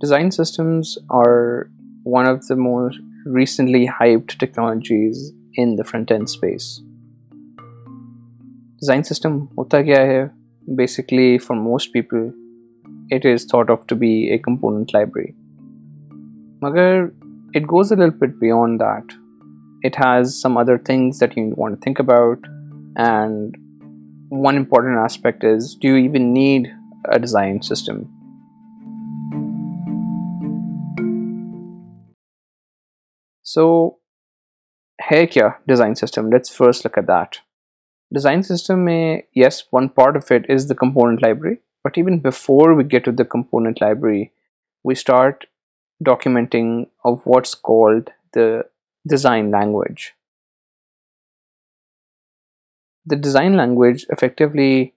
Designing systems are of the more recently hyped technologies in frontend space design system ہوتا گیا ہے basically for most people it is thought of to be a component library مگر it goes a beyond that it has other things that you want think about And one important aspect is, do you even need a design system? So, hey, here, design system, let's first look at that. Design system, yes, one part of it is the component library, but even before we get to the component library, we start documenting of what's called the design language. The design language effectively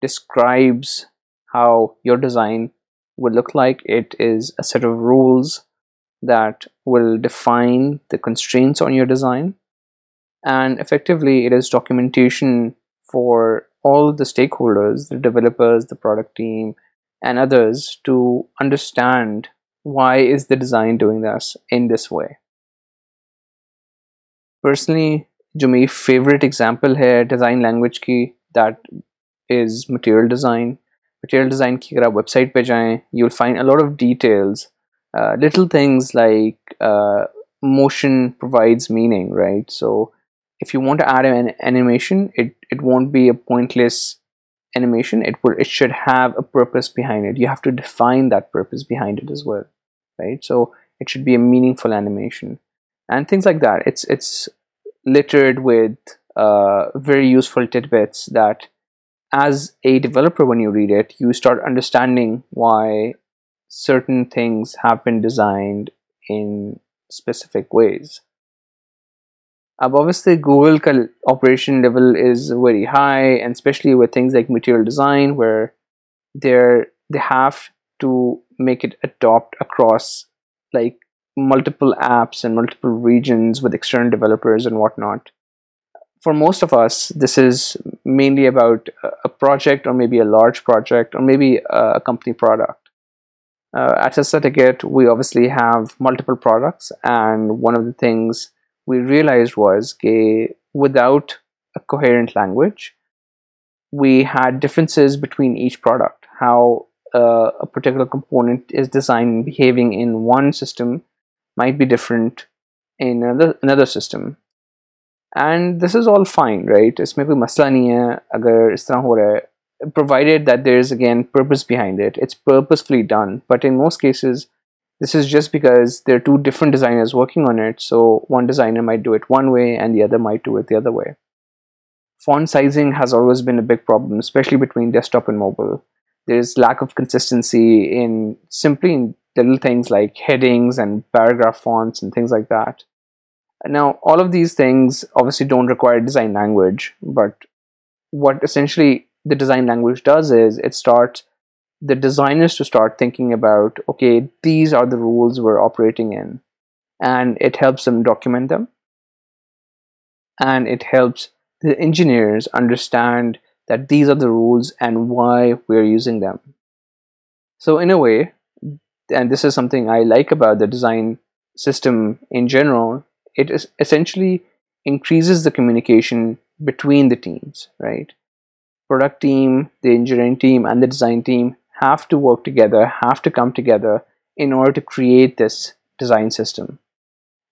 describes how your design would look like. It is a set of rules that will define the constraints on your design, and effectively it is documentation for all the stakeholders, the developers, the product team, and others to understand why is the design doing this in this way. Personally, جو میری favourite example ہے design language کی that is material design material design کی اگر آپ website پہ جائیں you will find a lot of details little things like motion provides meaning right so if you want add an animation it won't be a pointless animation it have a purpose behind it you have to define that purpose behind it as well right so it should be a meaningful animation and things like that it's it's littered with uh, very useful tidbits that as a developer, when you read it, you start understanding why certain things have been designed in specific ways. Obviously, Google operation level is very high, and especially with things like material design, where they have to make it adopt across like multiple apps and multiple regions with external developers and whatnot. For most of us, this is mainly about a project, or maybe a large project, or maybe a company product. Uh, at Certificate, we obviously have multiple products, and one of the things we realized was without a coherent language, we had differences between each product, how uh, a particular component is designed and behaving in one system be differences ہے اگر اس طرح ہو رہا ہے little things like headings and paragraph fonts and things like that. Now, all of these things obviously don't require design language, but what essentially the design language does is it starts the designers to start thinking about, okay, these are the rules we're operating in, and it helps them document them, and it helps the engineers understand that these are the rules and why we're using them. So in a way, and this is something I like about the design system in general, it is essentially increases the communication between the teams, right? Product team, the engineering team, and the design team have to work together, have to come together in order to create this design system.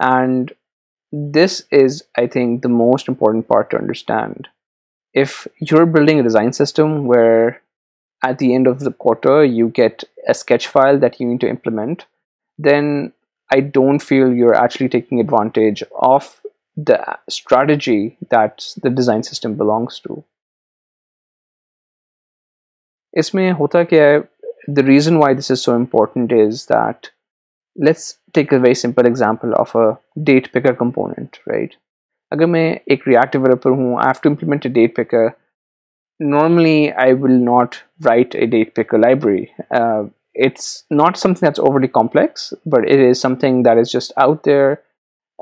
And this is, I think, the most important part to understand. If you're building a design system where at the end of the quarter you get sketch file that you need to implement then I don't feel you arch advantage of the strategy the design belongs اس میں ہوتا کیا ہے the reason why this is so important is that let's take a very simple example of a date picker component right اگر میں ایک ریاپر ہوں after implement picker normally I will not write a date picker library. Uh, it's not something that's overly complex, but it is something that is just out there.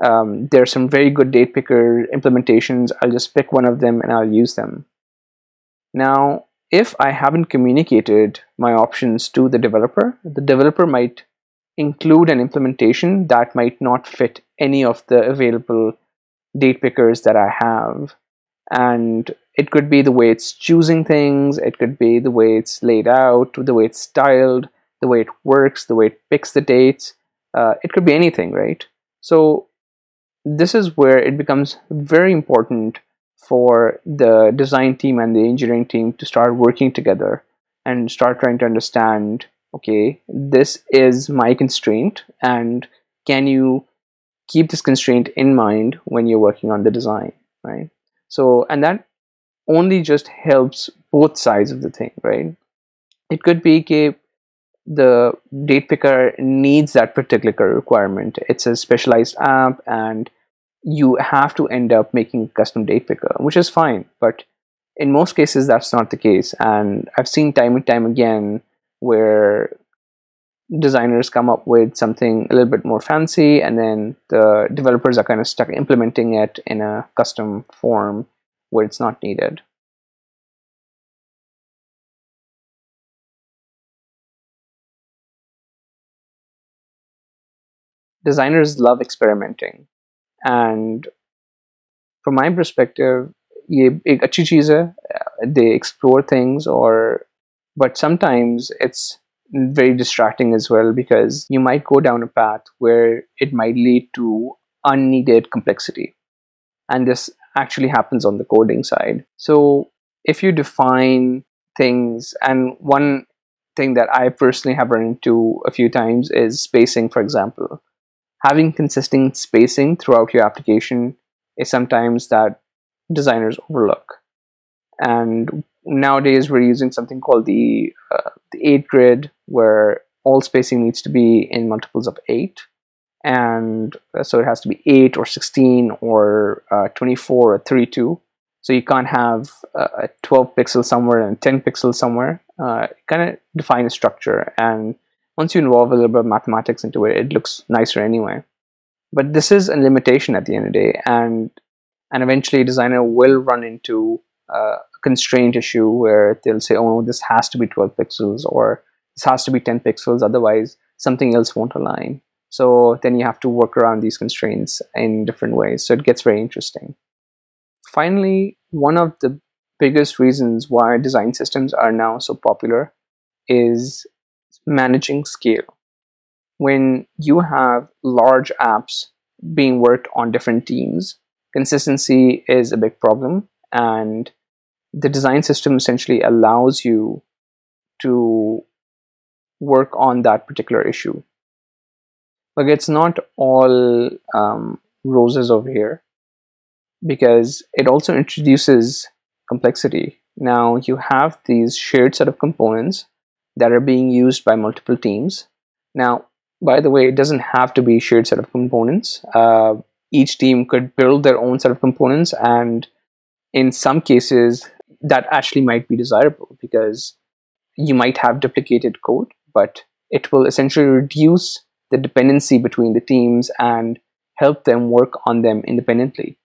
Um, there are some very good date picker implementations. I'll just pick one of them and I'll use them. Now, if I haven't communicated my options to the developer might include an implementation that might not fit any of the available date pickers that I have. And it could be the way it's choosing things, it could be the way it's laid out, the way it's styled, the way it works, the way it picks the dates. Uh, it could be anything, right? So this is where it becomes very important for the design team and the engineering team to start working together and start trying to understand, okay, this is my constraint, and can you keep this constraint in mind when you're working on the design, right? So, and that only just helps both sides of the thing, right? It could be that the date picker needs that particular requirement. It's a specialized app and you have to end up making a custom date picker, which is fine. But in most cases, that's not the case. And I've seen time and time again where designers come up with something a little bit more fancy and then the developers are kind of stuck implementing it in a custom form it's not needed designers love experimenting and from my perspective یہ ایک اچھی چیز ہے they explore things اور but sometimes it's very distracting as well because you may go down a path where it may lead to unneeded complexity and this actually happens on the coding side. So if you define things, and one thing that I personally have run into a few times is spacing, for example. Having consistent spacing throughout your application is sometimes that designers overlook. And nowadays we're using something called the uh, 8 grid, where all spacing needs to be in multiples of 8. And so has to be eight or sixteen or twenty four three two so you can have twelve pixel summer and ten pixel summer define structure and once web mathematics looks nice rainy why but this is limitation at the end and the designer will run constraint issue where this has to be twelve pixels or this has to be ten pixels otherwise something else want So then you have to work around these constraints in different ways. So it gets very interesting. Finally, one of the biggest reasons why design systems are now so popular is managing scale. When you have large apps being worked on different teams, consistency is a big problem, and the design system essentially allows you to work on that particular issue. Okay, it's not all um, roses over here, because it also introduces complexity. Now you have these shared set of components that are being used by multiple teams. Now, by the way, it doesn't have to be a shared set of components. Uh, each team could build their own set of components, and in some cases that actually might be desirable, because you might have duplicated code, but it will essentially reduce the dependency between the teams and help them work on them independently.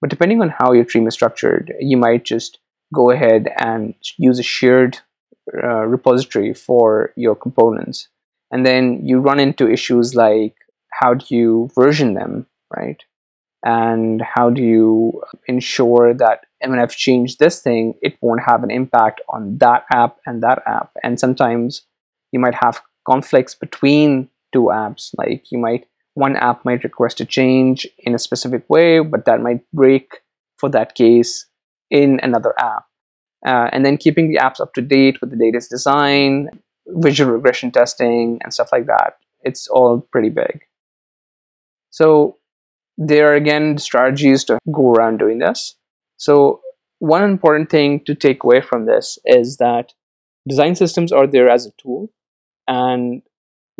But depending on how your team is structured, you might just go ahead and use a shared uh, repository for your components. And then you run into issues like, how do you version them, right? And how do you ensure that when I've changed this thing, it won't have an impact on that app and that app. And sometimes you might have conflicts between two apps. Like you might, one app might request a change in a specific way, but that might break for that case in another app. Uh, and then keeping the apps up to date with the latest design, visual regression testing, and stuff like that. It's all pretty big. So there are, again, strategies to go around doing this. So one important thing to take away from this is that design systems are there as a tool, and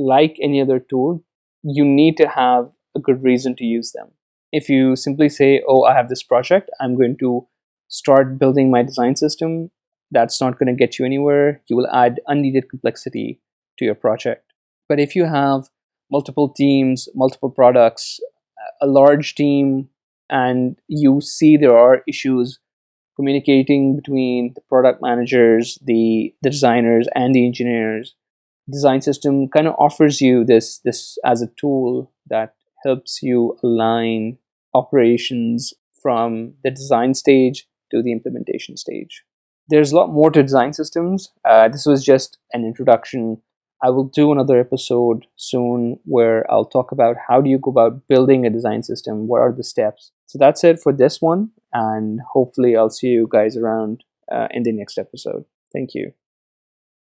like any other tool, you need to have a good reason to use them. If you simply say, oh, I have this project, I'm going to start building my design system, that's not going to get you anywhere. You will add unneeded complexity to your project. But if you have multiple teams, multiple products, a large team, and you see there are issues communicating between the product managers, the designers, and the engineers, design system kind of offers you this as a tool that helps you align operations from the design stage to the implementation stage. There's a lot more to design systems. Uh, this was just an introduction. I will do another episode soon where I'll talk about how do you go about building a design system, what are the steps. So that's it for this one, and hopefully I'll see you guys around uh, in the next episode. Thank you.